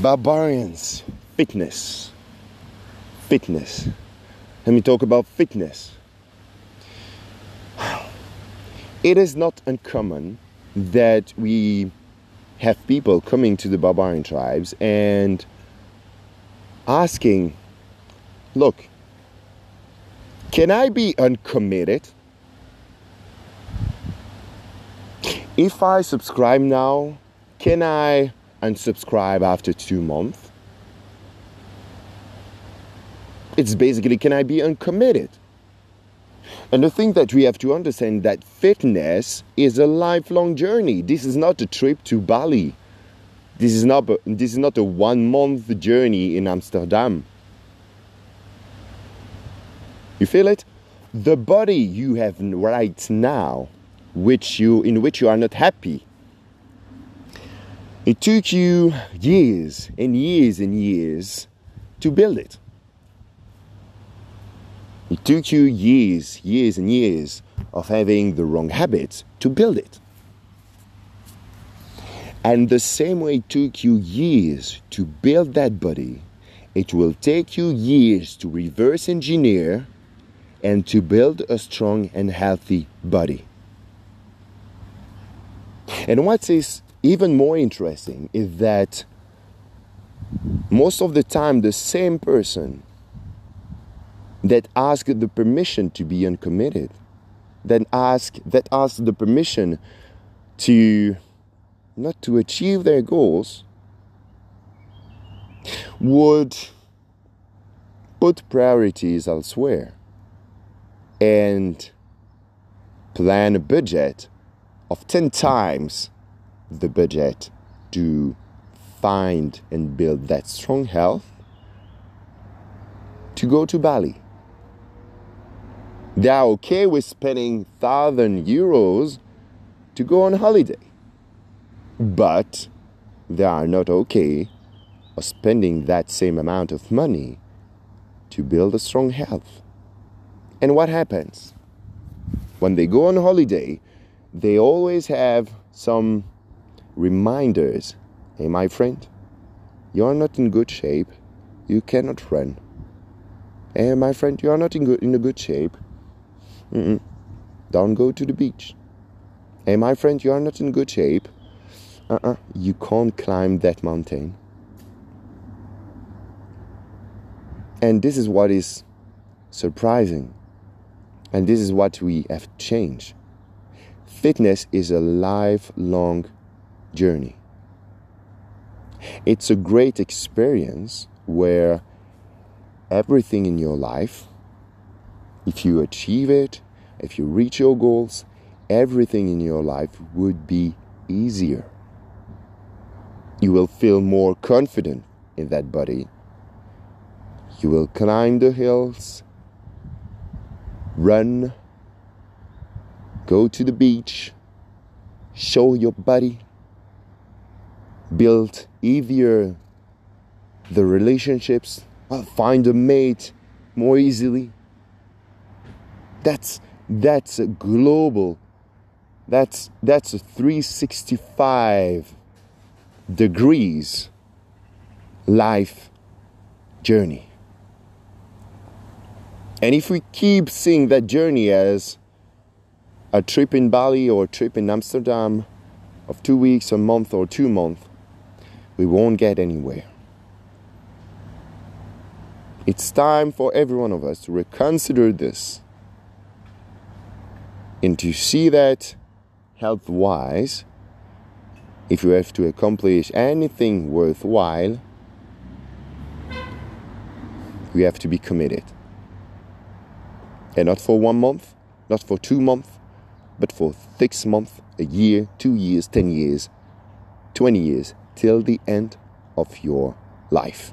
Barbarians, fitness. Fitness. Let me talk about fitness. It is not uncommon that we have people coming to the barbarian tribes and asking, Look, can I be uncommitted? If I subscribe now, can I unsubscribe after two months? It's basically, can I be uncommitted? And the thing that we have to understand that fitness is a lifelong journey. This is not a trip to Bali. This is not this is not a one month journey in Amsterdam. You feel it? The body you have right now, which you in which you are not happy. It took you years and years and years to build it. It took you years, years and years of having the wrong habits to build it. And the same way it took you years to build that body, it will take you years to reverse engineer and to build a strong and healthy body. And what is even more interesting is that most of the time the same person that asked the permission to be uncommitted, that ask that ask the permission to not to achieve their goals, would put priorities elsewhere and plan a budget of 10 times the budget to find and build that strong health to go to Bali. They are okay with spending thousand euros to go on holiday. But they are not okay of spending that same amount of money to build a strong health. And what happens? When they go on holiday, they always have some reminders. Hey, my friend, you're not in good shape. You cannot run. Hey, my friend, you are not in, good, in a good shape. Mm-mm. Don't go to the beach. Hey, my friend, you are not in good shape. Uh-uh. You can't climb that mountain. And this is what is surprising. And this is what we have changed. Fitness is a lifelong journey. It's a great experience where everything in your life, if you achieve it, if you reach your goals, everything in your life would be easier. You will feel more confident in that body. You will climb the hills, run, go to the beach, show your body, build easier the relationships, uh, find a mate more easily. That's that's a global that's that's a 365 degrees life journey. And if we keep seeing that journey as a trip in Bali or a trip in Amsterdam of two weeks, a month, or two months, we won't get anywhere. It's time for every one of us to reconsider this and to see that health wise, if you have to accomplish anything worthwhile, you have to be committed. And not for one month, not for two months, but for six months, a year, two years, ten years, twenty years, till the end of your life.